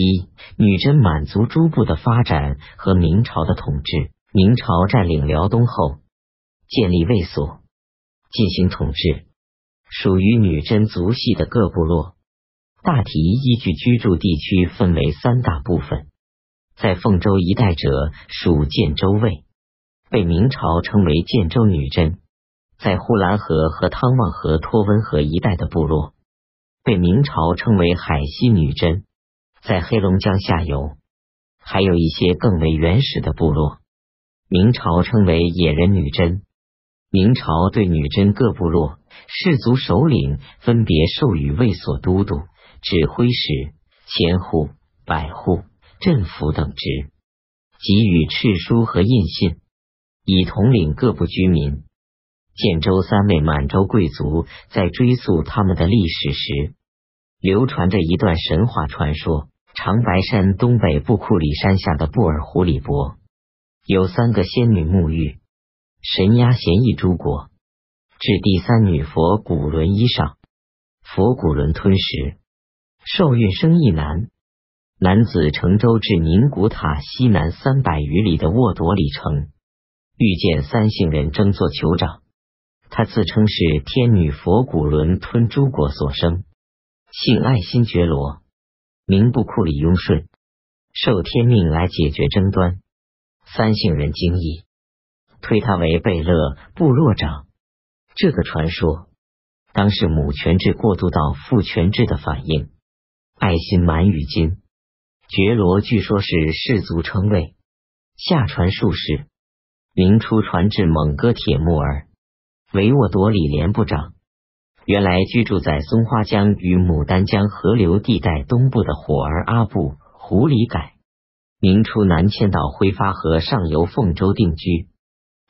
一、女真满族诸部的发展和明朝的统治。明朝占领辽东后，建立卫所，进行统治。属于女真族系的各部落，大体依据居住地区分为三大部分。在凤州一带者属建州卫，被明朝称为建州女真。在呼兰河和汤旺河、托温河一带的部落，被明朝称为海西女真。在黑龙江下游，还有一些更为原始的部落。明朝称为野人女真。明朝对女真各部落氏族首领分别授予卫所都督、指挥使、千户、百户、镇抚等职，给予敕书和印信，以统领各部居民。建州三位满洲贵族在追溯他们的历史时，流传着一段神话传说：长白山东北部库里山下的布尔胡里伯。有三个仙女沐浴，神鸦衔一诸果，至第三女佛骨轮衣上，佛骨伦吞食，受孕生一男。男子乘舟至宁古塔西南三百余里的沃朵里城，遇见三姓人争做酋长。他自称是天女佛骨伦吞诸果所生，姓爱新觉罗，名不库里雍顺，受天命来解决争端。三姓人惊异，推他为贝勒部落长。这个传说当是母权制过渡到父权制的反应。爱新满语金觉罗据说是氏族称谓。下传术士，明初传至蒙哥铁木儿，维沃朵里连部长。原来居住在松花江与牡丹江河流地带东部的火儿阿布胡里改。明初南迁到挥发河上游凤州定居。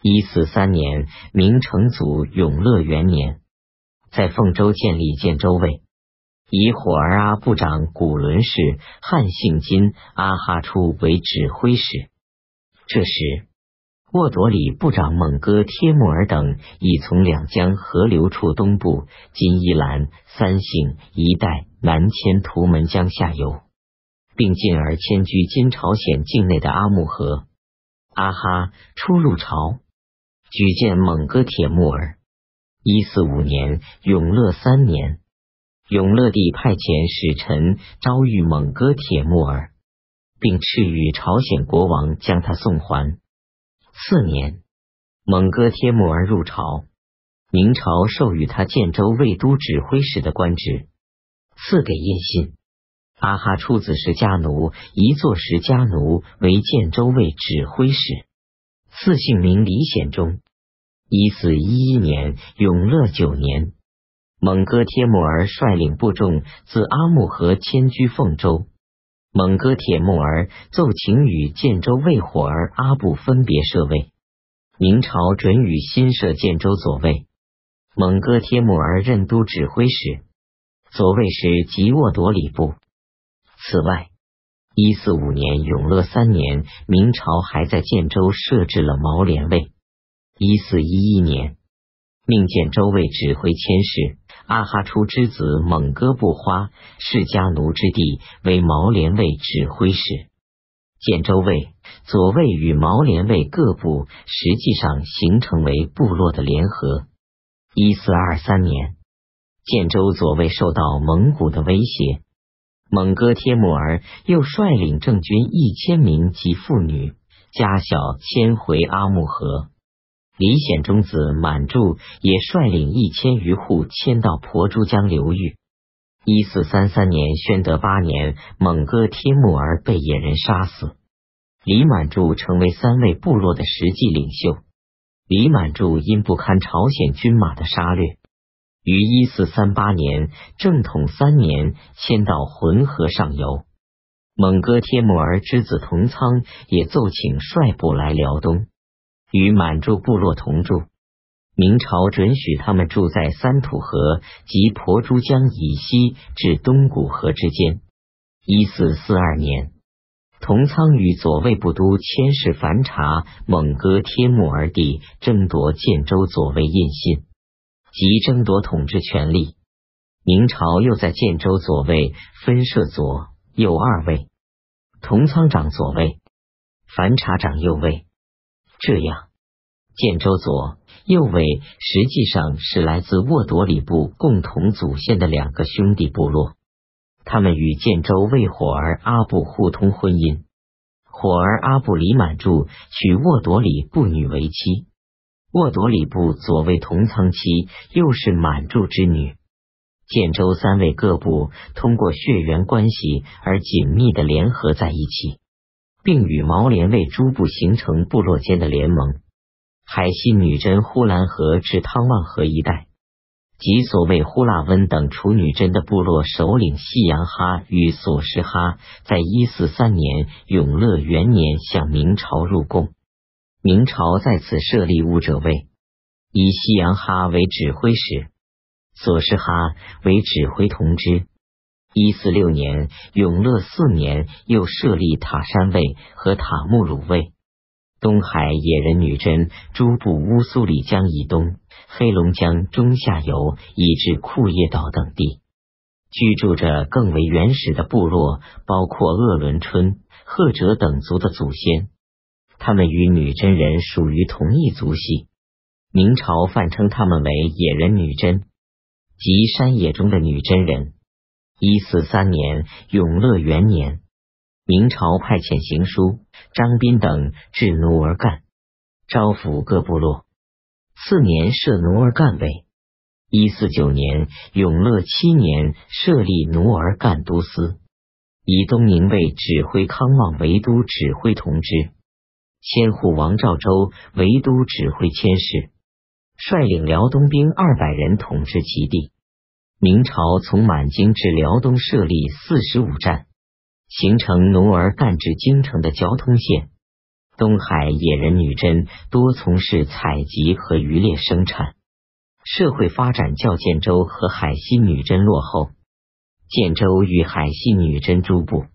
一四三年，明成祖永乐元年，在凤州建立建州卫，以火儿阿部长古伦氏汉姓金阿哈出为指挥使。这时，沃朵里部长蒙哥帖木儿等已从两江河流处东部今伊兰、三省一带南迁图门江下游。并进而迁居今朝鲜境内的阿木河。阿哈初入朝，举荐蒙哥铁木儿。一四五年，永乐三年，永乐帝派遣使臣招谕蒙哥铁木儿，并敕谕朝鲜国王将他送还。次年，蒙哥帖木儿入朝，明朝授予他建州卫都指挥使的官职，赐给印信。阿哈出子是家奴，一座时家奴为建州卫指挥使，赐姓名李显忠。一四一一年，永乐九年，蒙哥帖木儿率领部众自阿木河迁居凤州。蒙哥铁木儿奏请与建州卫火儿阿布分别设位，明朝准予新设建州左卫，蒙哥铁木儿任都指挥使，左卫是吉沃朵里部。此外，一四五年永乐三年，明朝还在建州设置了毛连卫。一四一一年，命建州卫指挥千事阿哈出之子蒙哥布花释迦奴之地为毛连卫指挥使。建州卫左卫与毛连卫各部实际上形成为部落的联合。一四二三年，建州左卫受到蒙古的威胁。蒙哥帖木儿又率领郑军一千名及妇女家小迁回阿木河，李显忠子满柱也率领一千余户迁到婆珠江流域。一四三三年，宣德八年，蒙哥帖木儿被野人杀死，李满柱成为三位部落的实际领袖。李满柱因不堪朝鲜军马的杀掠。于一四三八年正统三年迁到浑河上游。蒙哥帖木儿之子同仓也奏请率部来辽东，与满住部落同住。明朝准许他们住在三土河及婆珠江以西至东古河之间。一四四二年，同仓与左卫部都千世凡察蒙哥帖木儿弟争夺建州左卫印信。即争夺统治权力，明朝又在建州左卫分设左右二卫，同仓长左卫，樊察长右卫。这样，建州左右卫实际上是来自沃朵里部共同祖先的两个兄弟部落，他们与建州卫火儿阿布互通婚姻。火儿阿布里满柱娶沃朵里部女为妻，沃朵里部左卫同仓妻又是满柱之女。建州三位各部通过血缘关系而紧密的联合在一起，并与毛连卫诸部形成部落间的联盟。海西女真呼兰河至汤旺河一带。及所谓呼腊温等处女真的部落首领西洋哈与索什哈，在一四三年永乐元年向明朝入贡，明朝在此设立务者卫，以西洋哈为指挥使，索什哈为指挥同知。一四六年永乐四年又设立塔山卫和塔木鲁卫。东海野人女真诸部乌苏里江以东。黑龙江中下游以至库页岛等地，居住着更为原始的部落，包括鄂伦春、赫哲等族的祖先。他们与女真人属于同一族系。明朝泛称他们为野人女真，即山野中的女真人。一四三年永乐元年，明朝派遣行书张斌等至努尔干，招抚各部落。次年设努尔干卫，一四九年永乐七年设立努尔干都司，以东宁卫指挥康旺为都指挥同知，千户王兆州为都指挥千事，率领辽东兵二百人统治其地。明朝从满京至辽东设立四十五站，形成努尔干至京城的交通线。东海野人女真多从事采集和渔猎生产，社会发展较建州和海西女真落后。建州与海西女真诸部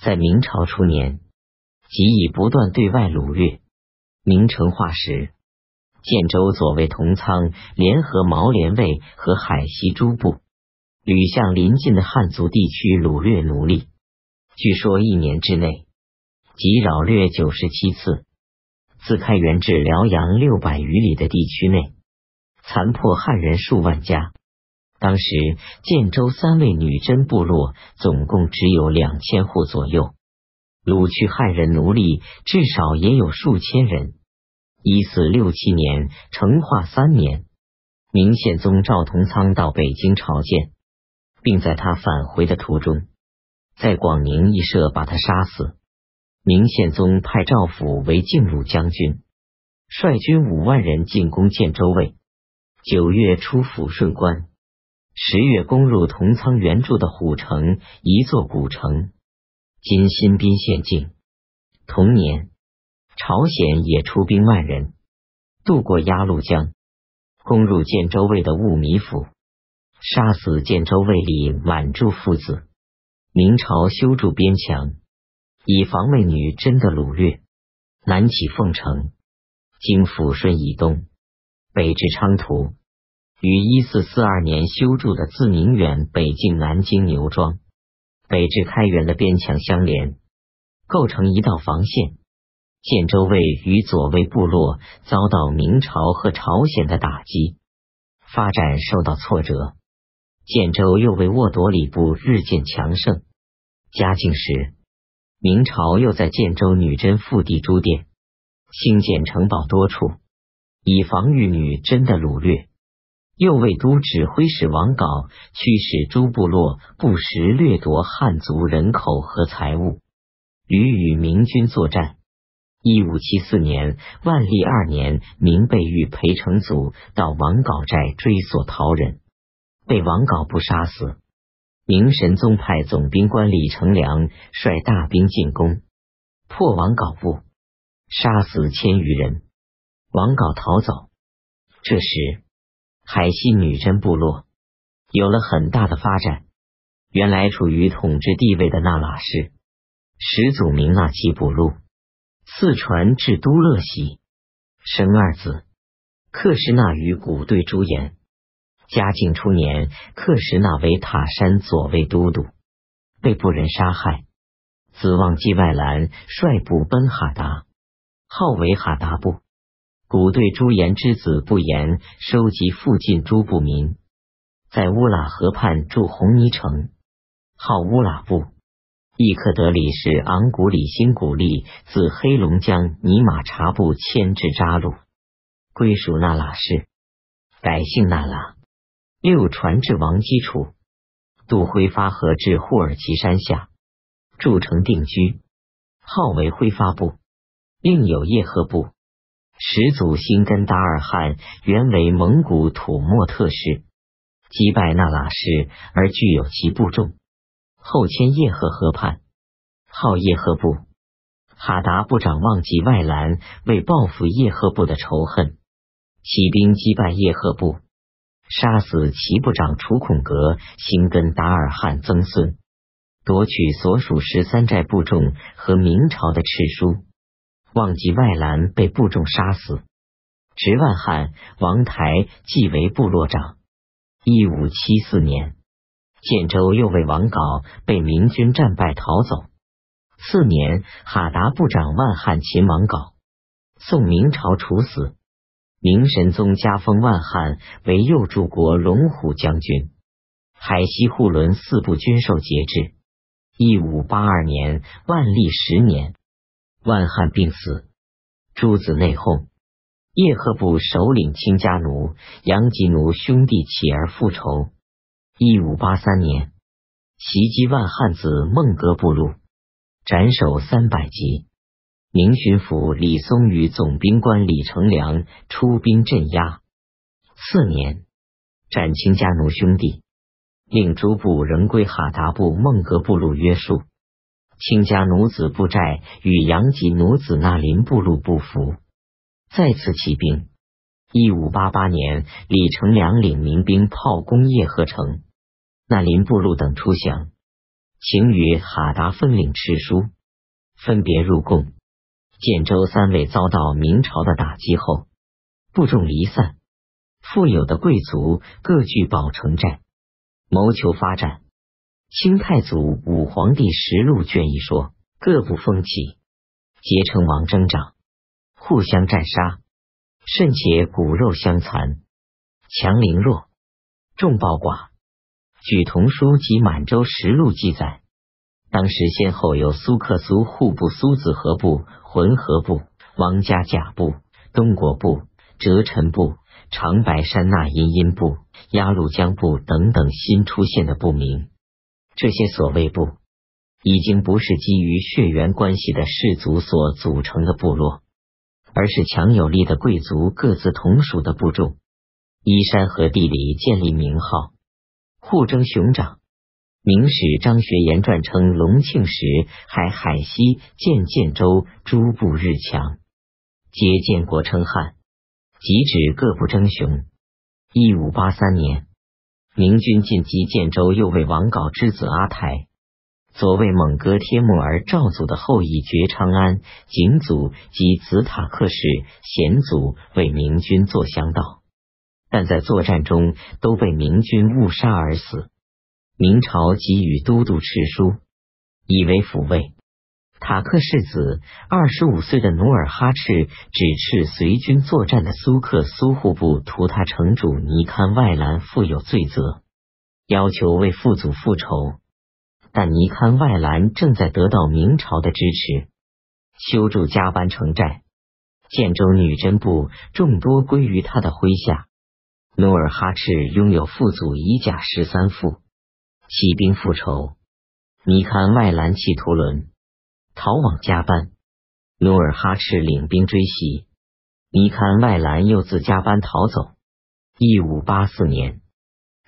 在明朝初年即已不断对外掳掠。明成化时，建州左卫同仓联合毛连卫和海西诸部，屡向邻近的汉族地区掳掠奴隶。据说一年之内。即扰掠九十七次，自开元至辽阳六百余里的地区内，残破汉人数万家。当时建州三位女真部落总共只有两千户左右，掳去汉人奴隶至少也有数千人。一四六七年，成化三年，明宪宗赵同仓到北京朝见，并在他返回的途中，在广宁一社把他杀死。明宪宗派赵府为靖路将军，率军五万人进攻建州卫。九月出抚顺关，十月攻入同仓原著的虎城，一座古城，今新宾县境。同年，朝鲜也出兵万人，渡过鸭绿江，攻入建州卫的兀米府，杀死建州卫里满柱父子。明朝修筑边墙。以防卫女真的掳掠，南起凤城，经抚顺以东，北至昌图，与一四四二年修筑的自宁远北境南京牛庄，北至开元的边墙相连，构成一道防线。建州卫与左卫部落遭到明朝和朝鲜的打击，发展受到挫折。建州右卫沃朵里部日渐强盛。嘉靖时。明朝又在建州女真腹地诸店兴建城堡多处，以防御女真的掳掠。右卫都指挥使王杲驱使诸部落不时掠夺汉族人口和财物，屡与明军作战。一五七四年万历二年，明被御裴成祖到王杲寨追索逃人，被王杲部杀死。明神宗派总兵官李成梁率大兵进攻，破王杲部，杀死千余人。王杲逃走。这时，海西女真部落有了很大的发展。原来处于统治地位的那喇氏始祖明那吉补路，四传至都乐喜，生二子。克什纳与古对朱颜。嘉靖初年，克什纳为塔山左卫都督，被部人杀害。子旺季外兰率部奔哈达，号为哈达部。古对朱颜之子不言，收集附近诸部民，在乌拉河畔筑红泥城，号乌拉部。亦克德里是昂古里辛古利自黑龙江尼玛察部迁至扎鲁，归属那拉氏，改姓那拉。六传至王基础，渡挥发河至霍尔旗山下，筑城定居，号为挥发部。另有叶赫部。始祖辛根达尔汗原为蒙古土默特氏，击败那拉氏而具有其部众，后迁叶赫河畔，号叶赫部。哈达部长忘记外兰为报复叶赫部的仇恨，起兵击败叶赫部，杀死其部长楚孔格辛根达尔汗曾孙，夺取所属十三寨部众和明朝的敕书。忘记外兰被部众杀死，直万汉王台继为部落长。一五七四年，建州又为王杲被明军战败逃走。次年，哈达部长万汉秦王杲，宋明朝处死。明神宗加封万汉为右柱国龙虎将军，海西护伦四部军受节制。一五八二年，万历十年。万汉病死，诸子内讧。叶赫部首领亲家奴、杨吉奴兄弟起而复仇。一五八三年，袭击万汉子孟格部落，斩首三百级。明巡抚李松与总兵官李成梁出兵镇压。次年，斩亲家奴兄弟，令诸部仍归哈达部孟格部落约束。亲家奴子布寨与杨吉奴子那林部落不服，再次起兵。一五八八年，李成梁领民兵炮攻叶赫城，那林部落等出降，请与哈达分领赤书，分别入贡。建州三位遭到明朝的打击后，部众离散，富有的贵族各据保城寨，谋求发展。清太祖武皇帝实录卷一说，各部风起，结成王征长，互相战杀，甚且骨肉相残，强凌弱，众暴寡。据童书及满洲实录记载，当时先后有苏克苏户部、苏子和部、浑河部、王家甲部、东国部、折臣部、长白山那阴阴部、鸭绿江部等等新出现的部名。这些所谓部，已经不是基于血缘关系的氏族所组成的部落，而是强有力的贵族各自同属的部众，依山河地理建立名号，互争雄长。明史张学言传称，隆庆时还海西建建州诸部日强，皆建国称汉，即指各部争雄。一五八三年。明军进击建州又为王杲之子阿台，左卫蒙哥帖木儿赵祖的后裔觉昌安景祖及子塔克氏贤祖为明军做乡道，但在作战中都被明军误杀而死。明朝给予都督敕书，以为抚慰。塔克世子二十五岁的努尔哈赤指斥随军作战的苏克苏户部图他城主尼堪外兰负有罪责，要求为父祖复仇。但尼堪外兰正在得到明朝的支持，修筑加班城寨，建州女真部众多归于他的麾下。努尔哈赤拥有父祖遗甲十三副，起兵复仇。尼堪外兰弃图伦。逃往加班，努尔哈赤领兵追袭，尼堪外兰又自加班逃走。一五八四年，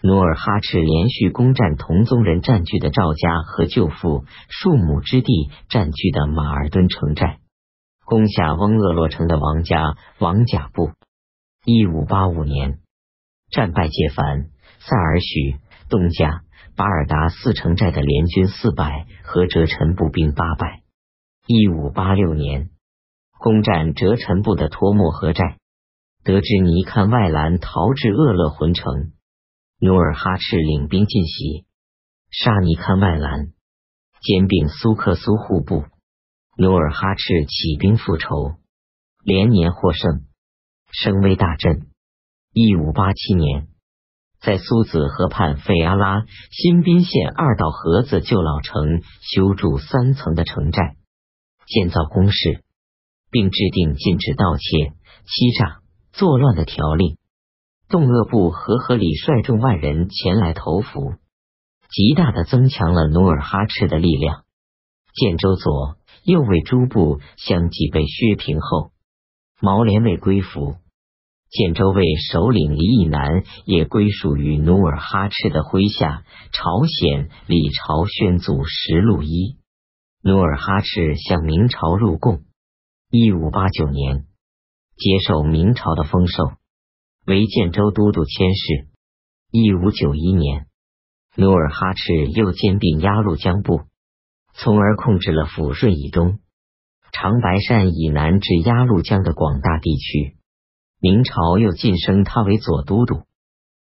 努尔哈赤连续攻占同宗人占据的赵家和舅父数亩之地占据的马尔敦城寨，攻下翁鄂洛城的王家王甲部。一五八五年，战败介凡、塞尔许、东家、巴尔达四城寨的联军四百和折陈步兵八百。一五八六年，攻占折陈部的托莫河寨，得知尼堪外兰逃至鄂勒浑城，努尔哈赤领兵进袭，杀尼堪外兰，兼并苏克苏户部。努尔哈赤起兵复仇，连年获胜，声威大振。一五八七年，在苏子河畔费阿拉新宾县二道河子旧老城修筑三层的城寨，建造工事，并制定禁止盗窃、欺诈、作乱的条令。动鄂部和合里率众万人前来投伏，极大的增强了努尔哈赤的力量。建州左。右卫诸部相继被削平后，毛连卫归服，建州卫首领李以南也归属于努尔哈赤的麾下。朝鲜李朝宣祖实录一，努尔哈赤向明朝入贡。一五八九年，接受明朝的封授，为建州都督佥事。一五九一年，努尔哈赤又兼并鸭绿江部。从而控制了抚顺以东、长白山以南至鸭绿江的广大地区。明朝又晋升他为左都督。